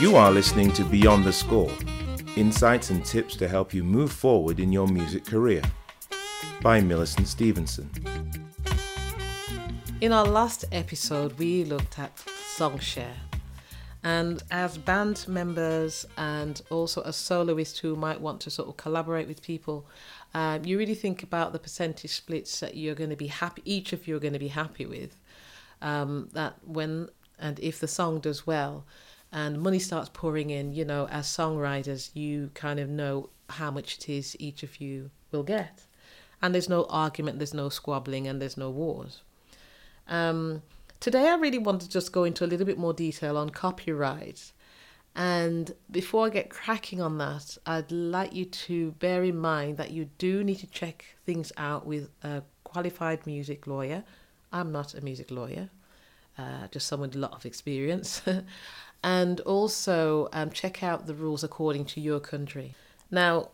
You are listening to Beyond the Score insights and tips to help you move forward in your music career by Millicent Stevenson. In our last episode, we looked at Songshare. And as band members and also as soloists who might want to sort of collaborate with people, um, you really think about the percentage splits that you're going to be happy, each of you are going to be happy with. Um, that when and if the song does well, and money starts pouring in, you know, as songwriters, you kind of know how much it is each of you will get. And there's no argument, there's no squabbling, and there's no wars. Um, today, I really want to just go into a little bit more detail on copyright. And before I get cracking on that, I'd like you to bear in mind that you do need to check things out with a qualified music lawyer. I'm not a music lawyer, uh, just someone with a lot of experience. and also um, check out the rules according to your country. Now,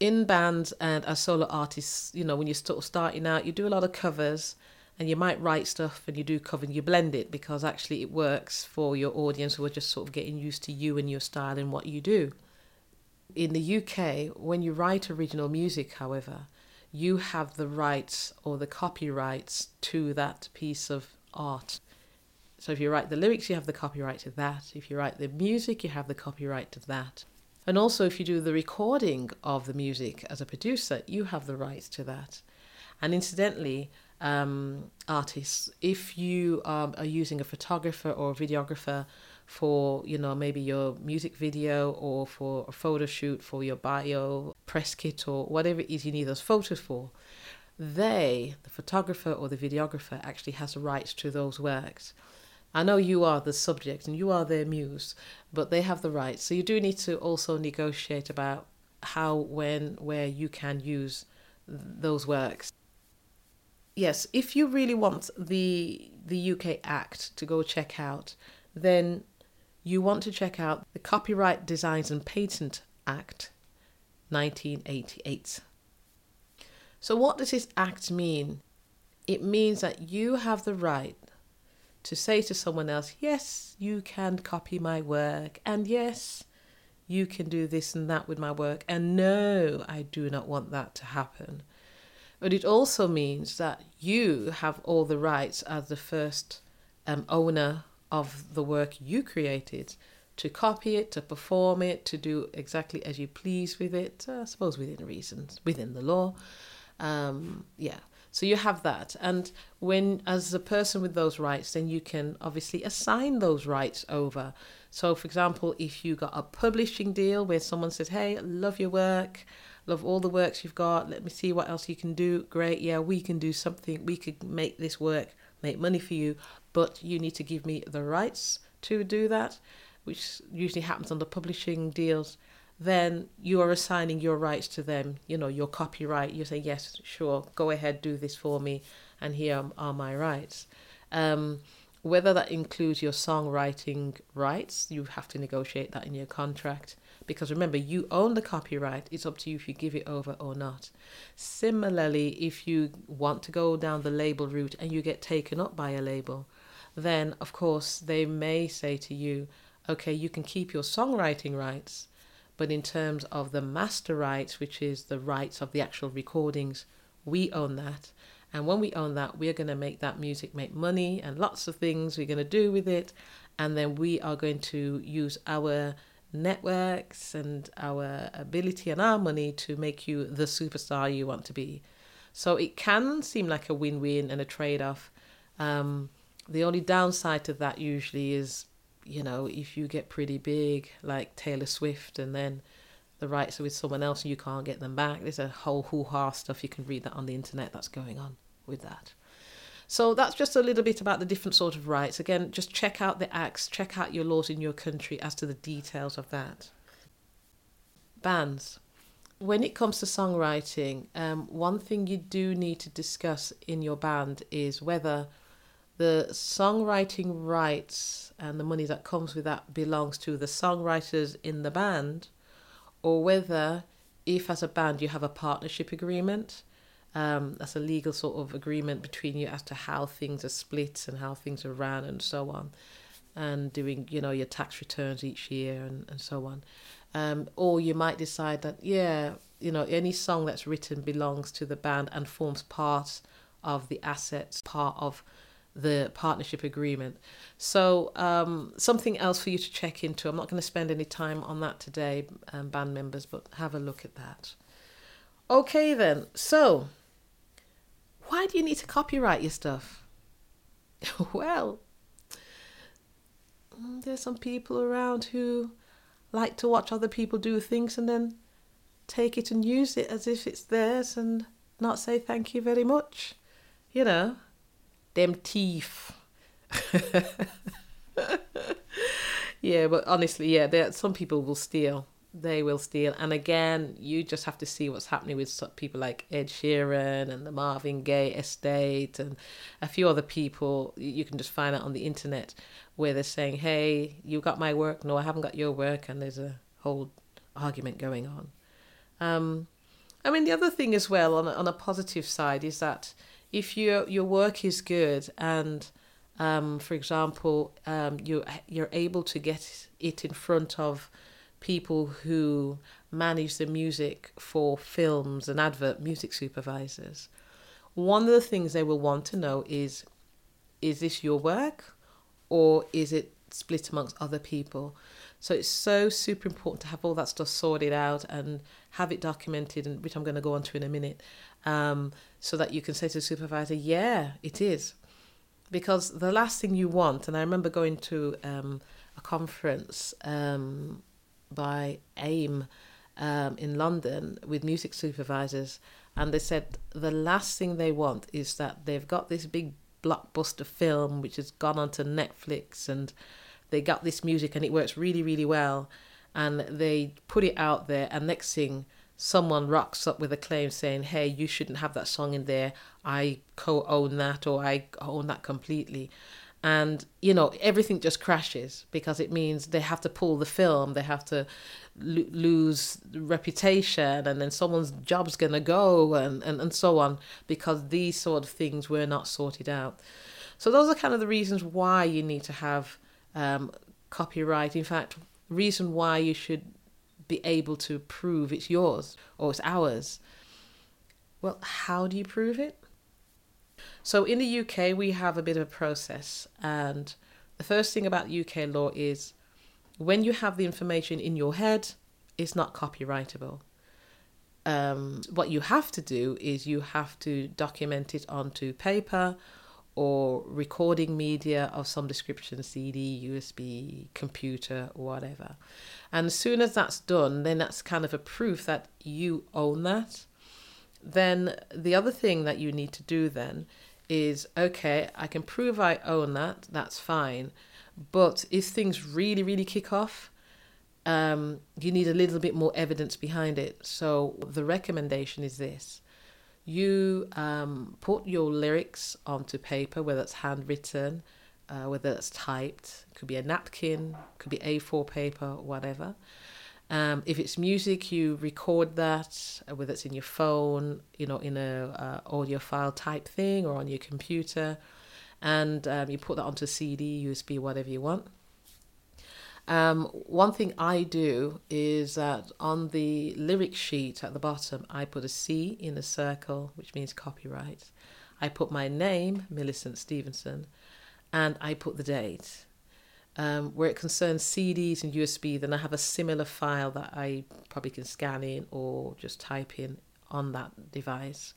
in bands and as solo artists, you know, when you're sort of starting out, you do a lot of covers and you might write stuff and you do cover and you blend it because actually it works for your audience who are just sort of getting used to you and your style and what you do. In the UK, when you write original music, however, you have the rights or the copyrights to that piece of art. So if you write the lyrics, you have the copyright to that. If you write the music, you have the copyright to that. And also, if you do the recording of the music as a producer, you have the rights to that. And incidentally, um, artists, if you um, are using a photographer or a videographer for, you know, maybe your music video or for a photo shoot for your bio, press kit, or whatever it is you need those photos for, they, the photographer or the videographer, actually has rights to those works. I know you are the subject and you are their muse, but they have the right. So you do need to also negotiate about how, when, where you can use those works. Yes, if you really want the the UK Act to go check out, then you want to check out the Copyright Designs and Patent Act 1988. So what does this act mean? It means that you have the right to say to someone else, yes, you can copy my work, and yes, you can do this and that with my work, and no, I do not want that to happen. But it also means that you have all the rights as the first um, owner of the work you created to copy it, to perform it, to do exactly as you please with it, uh, I suppose within reasons, within the law. Um, yeah. So you have that. And when, as a person with those rights, then you can obviously assign those rights over. So, for example, if you got a publishing deal where someone says, Hey, love your work, love all the works you've got, let me see what else you can do. Great, yeah, we can do something, we could make this work, make money for you, but you need to give me the rights to do that, which usually happens on the publishing deals then you are assigning your rights to them, you know, your copyright. You say, yes, sure, go ahead, do this for me, and here are my rights. Um, whether that includes your songwriting rights, you have to negotiate that in your contract. Because remember, you own the copyright. It's up to you if you give it over or not. Similarly, if you want to go down the label route and you get taken up by a label, then of course they may say to you, okay, you can keep your songwriting rights, but in terms of the master rights, which is the rights of the actual recordings, we own that. And when we own that, we're going to make that music make money and lots of things we're going to do with it. And then we are going to use our networks and our ability and our money to make you the superstar you want to be. So it can seem like a win win and a trade off. Um, the only downside to that usually is you know, if you get pretty big, like Taylor Swift, and then the rights are with someone else and you can't get them back, there's a whole hoo ha stuff. You can read that on the internet that's going on with that. So that's just a little bit about the different sort of rights. Again, just check out the acts, check out your laws in your country as to the details of that. Bands. When it comes to songwriting, um, one thing you do need to discuss in your band is whether the songwriting rights and the money that comes with that belongs to the songwriters in the band, or whether, if as a band you have a partnership agreement, um, that's a legal sort of agreement between you as to how things are split and how things are ran and so on. and doing, you know, your tax returns each year and, and so on. Um, or you might decide that, yeah, you know, any song that's written belongs to the band and forms part of the assets, part of the partnership agreement. So, um, something else for you to check into. I'm not going to spend any time on that today, um, band members, but have a look at that. Okay, then. So, why do you need to copyright your stuff? well, mm, there's some people around who like to watch other people do things and then take it and use it as if it's theirs and not say thank you very much. You know, them teeth. yeah, but honestly, yeah, there some people will steal. They will steal, and again, you just have to see what's happening with people like Ed Sheeran and the Marvin Gaye estate and a few other people. You can just find out on the internet where they're saying, "Hey, you got my work? No, I haven't got your work," and there's a whole argument going on. Um, I mean, the other thing as well on on a positive side is that if your your work is good and um, for example, um, you you're able to get it in front of people who manage the music for films and advert music supervisors. One of the things they will want to know is is this your work or is it split amongst other people? So it's so super important to have all that stuff sorted out and have it documented, and which I'm going to go on to in a minute, um, so that you can say to the supervisor, yeah, it is. Because the last thing you want, and I remember going to um, a conference um, by AIM um, in London with music supervisors, and they said the last thing they want is that they've got this big blockbuster film which has gone onto Netflix and they got this music and it works really, really well, and they put it out there, and next thing someone rocks up with a claim saying, hey, you shouldn't have that song in there. I co own that or I own that completely. And, you know, everything just crashes because it means they have to pull the film, they have to lo- lose reputation, and then someone's job's going to go, and, and, and so on, because these sort of things were not sorted out. So, those are kind of the reasons why you need to have um, copyright. In fact, reason why you should be able to prove it's yours or it's ours. Well, how do you prove it? So in the UK, we have a bit of a process, and the first thing about UK law is when you have the information in your head, it's not copyrightable. Um, what you have to do is you have to document it onto paper or recording media of some description CD, USB, computer, whatever. And as soon as that's done, then that's kind of a proof that you own that. Then the other thing that you need to do then is okay, I can prove I own that, that's fine. But if things really, really kick off, um, you need a little bit more evidence behind it. So the recommendation is this you um, put your lyrics onto paper, whether it's handwritten, uh, whether it's typed, it could be a napkin, could be A4 paper, whatever. Um, if it's music, you record that, uh, whether it's in your phone, you know, in a uh, audio file type thing, or on your computer, and um, you put that onto CD, USB, whatever you want. Um, one thing I do is that on the lyric sheet at the bottom, I put a C in a circle, which means copyright. I put my name, Millicent Stevenson, and I put the date. Um, where it concerns CDs and USB, then I have a similar file that I probably can scan in or just type in on that device.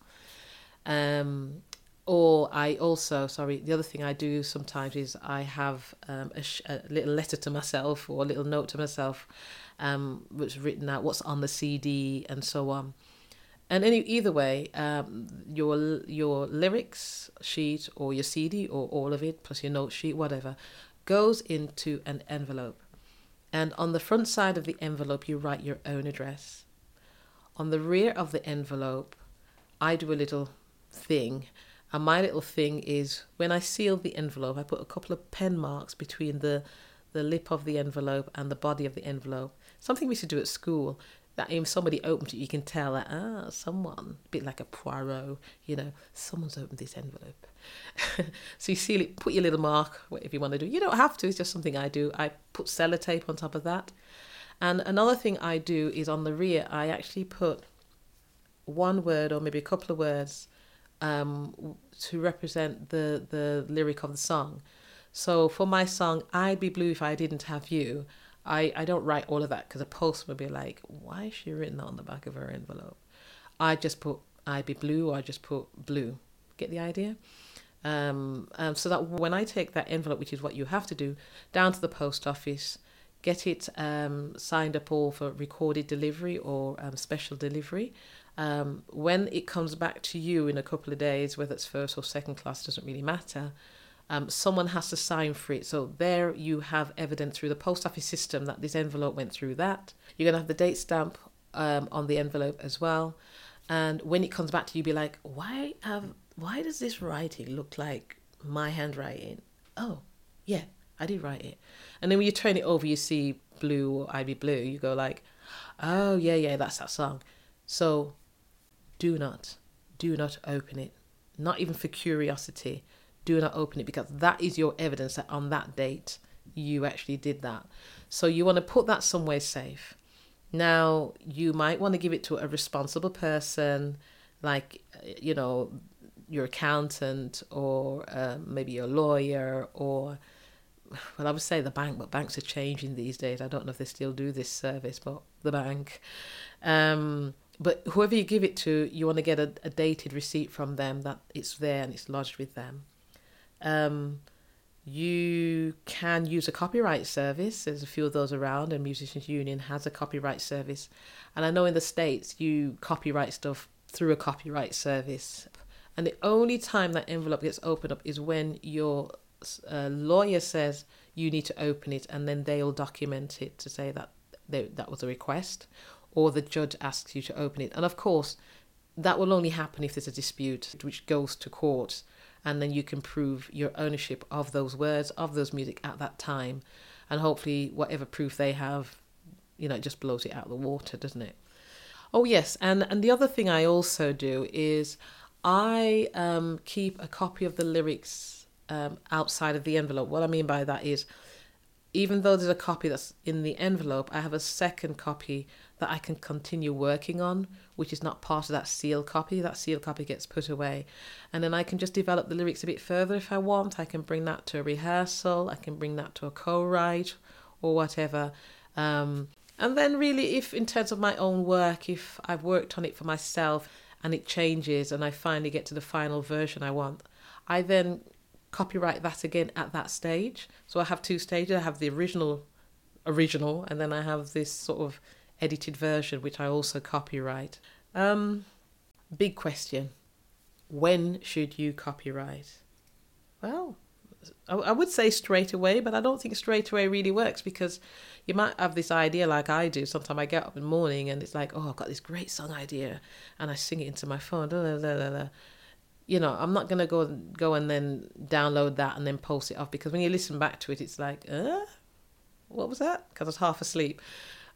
Um, or I also, sorry, the other thing I do sometimes is I have um, a, sh- a, little letter to myself or a little note to myself, um, which written out what's on the CD and so on. And any either way, um, your your lyrics sheet or your CD or all of it plus your note sheet, whatever, goes into an envelope. And on the front side of the envelope, you write your own address. On the rear of the envelope, I do a little thing and my little thing is when I seal the envelope, I put a couple of pen marks between the the lip of the envelope and the body of the envelope. Something we used to do at school. that if somebody opens it, you can tell that ah, someone, a bit like a Poirot, you know, someone's opened this envelope. so you seal it, put your little mark, whatever you want to do. You don't have to. It's just something I do. I put sellotape on top of that, and another thing I do is on the rear, I actually put one word or maybe a couple of words um, to represent the the lyric of the song. So for my song, I'd be blue if I didn't have you. I, I don't write all of that because a post would be like, why is she written that on the back of her envelope? I just put I'd be blue or I just put blue. Get the idea? Um, um, so that when I take that envelope, which is what you have to do, down to the post office, get it um, signed up all for recorded delivery or um, special delivery. Um, when it comes back to you in a couple of days, whether it's first or second class, doesn't really matter um, someone has to sign for it. So there you have evidence through the post office system that this envelope went through that. You're going to have the date stamp um, on the envelope as well. And when it comes back to you, be like, why have why does this writing look like my handwriting? Oh, yeah, I did write it. And then when you turn it over, you see blue or I'd be blue. You go like, oh yeah, yeah, that's that song. So do not, do not open it. Not even for curiosity do not open it because that is your evidence that on that date you actually did that. So you want to put that somewhere safe. Now, you might want to give it to a responsible person, like, you know, your accountant or uh, maybe your lawyer or, well, I would say the bank, but banks are changing these days. I don't know if they still do this service, but the bank. Um, but whoever you give it to, you want to get a, a dated receipt from them that it's there and it's lodged with them. Um, you can use a copyright service. There's a few of those around, and Musicians Union has a copyright service. And I know in the States you copyright stuff through a copyright service. And the only time that envelope gets opened up is when your uh, lawyer says you need to open it, and then they'll document it to say that they, that was a request, or the judge asks you to open it. And of course, that will only happen if there's a dispute which goes to court and then you can prove your ownership of those words, of those music at that time. And hopefully, whatever proof they have, you know, it just blows it out of the water, doesn't it? Oh, yes. And, and the other thing I also do is I um, keep a copy of the lyrics um, outside of the envelope. What I mean by that is, even though there's a copy that's in the envelope, I have a second copy that I can continue working on, which is not part of that seal copy. That seal copy gets put away. And then I can just develop the lyrics a bit further if I want. I can bring that to a rehearsal, I can bring that to a co write or whatever. Um, and then, really, if in terms of my own work, if I've worked on it for myself and it changes and I finally get to the final version I want, I then copyright that again at that stage. So I have two stages. I have the original original and then I have this sort of edited version, which I also copyright. Um, big question when should you copyright? Well, I would say straight away, but I don't think straight away really works because you might have this idea like I do. Sometimes I get up in the morning and it's like, oh, I've got this great song idea, and I sing it into my phone. Blah, blah, blah, you know, I'm not gonna go go and then download that and then post it off because when you listen back to it, it's like, uh, what was that? Because I was half asleep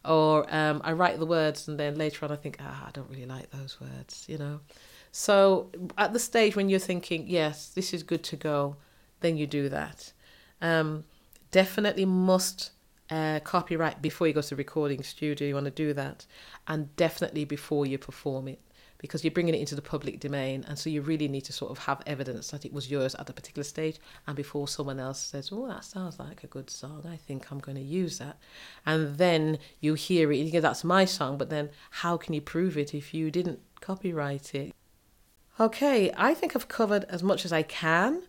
or um, I write the words and then later on I think, ah, I don't really like those words, you know. So at the stage when you're thinking, yes, this is good to go, then you do that. Um, definitely must uh, copyright before you go to the recording studio. You want to do that, and definitely before you perform it because you're bringing it into the public domain. And so you really need to sort of have evidence that it was yours at a particular stage. And before someone else says, oh, that sounds like a good song, I think I'm going to use that. And then you hear it, you go, that's my song. But then how can you prove it if you didn't copyright it? Okay, I think I've covered as much as I can.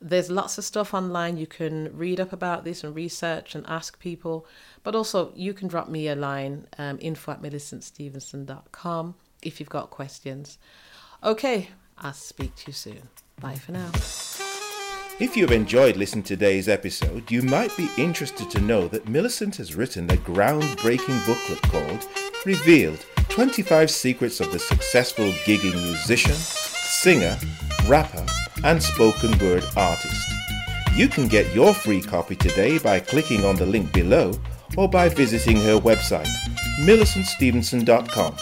There's lots of stuff online you can read up about this and research and ask people. But also, you can drop me a line, um, info at millicentstevenson.com if you've got questions. Okay, I'll speak to you soon. Bye for now. If you've enjoyed listening to today's episode, you might be interested to know that Millicent has written a groundbreaking booklet called Revealed 25 Secrets of the Successful Gigging Musician, Singer, Rapper, and Spoken Word Artist. You can get your free copy today by clicking on the link below or by visiting her website millicentstevenson.com.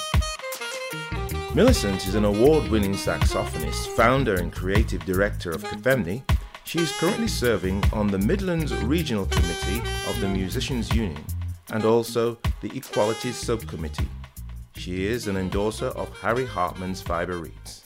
Millicent is an award-winning saxophonist, founder and creative director of Kafemni. She is currently serving on the Midlands Regional Committee of the Musicians Union and also the Equalities Subcommittee. She is an endorser of Harry Hartmann's Fiber Reeds.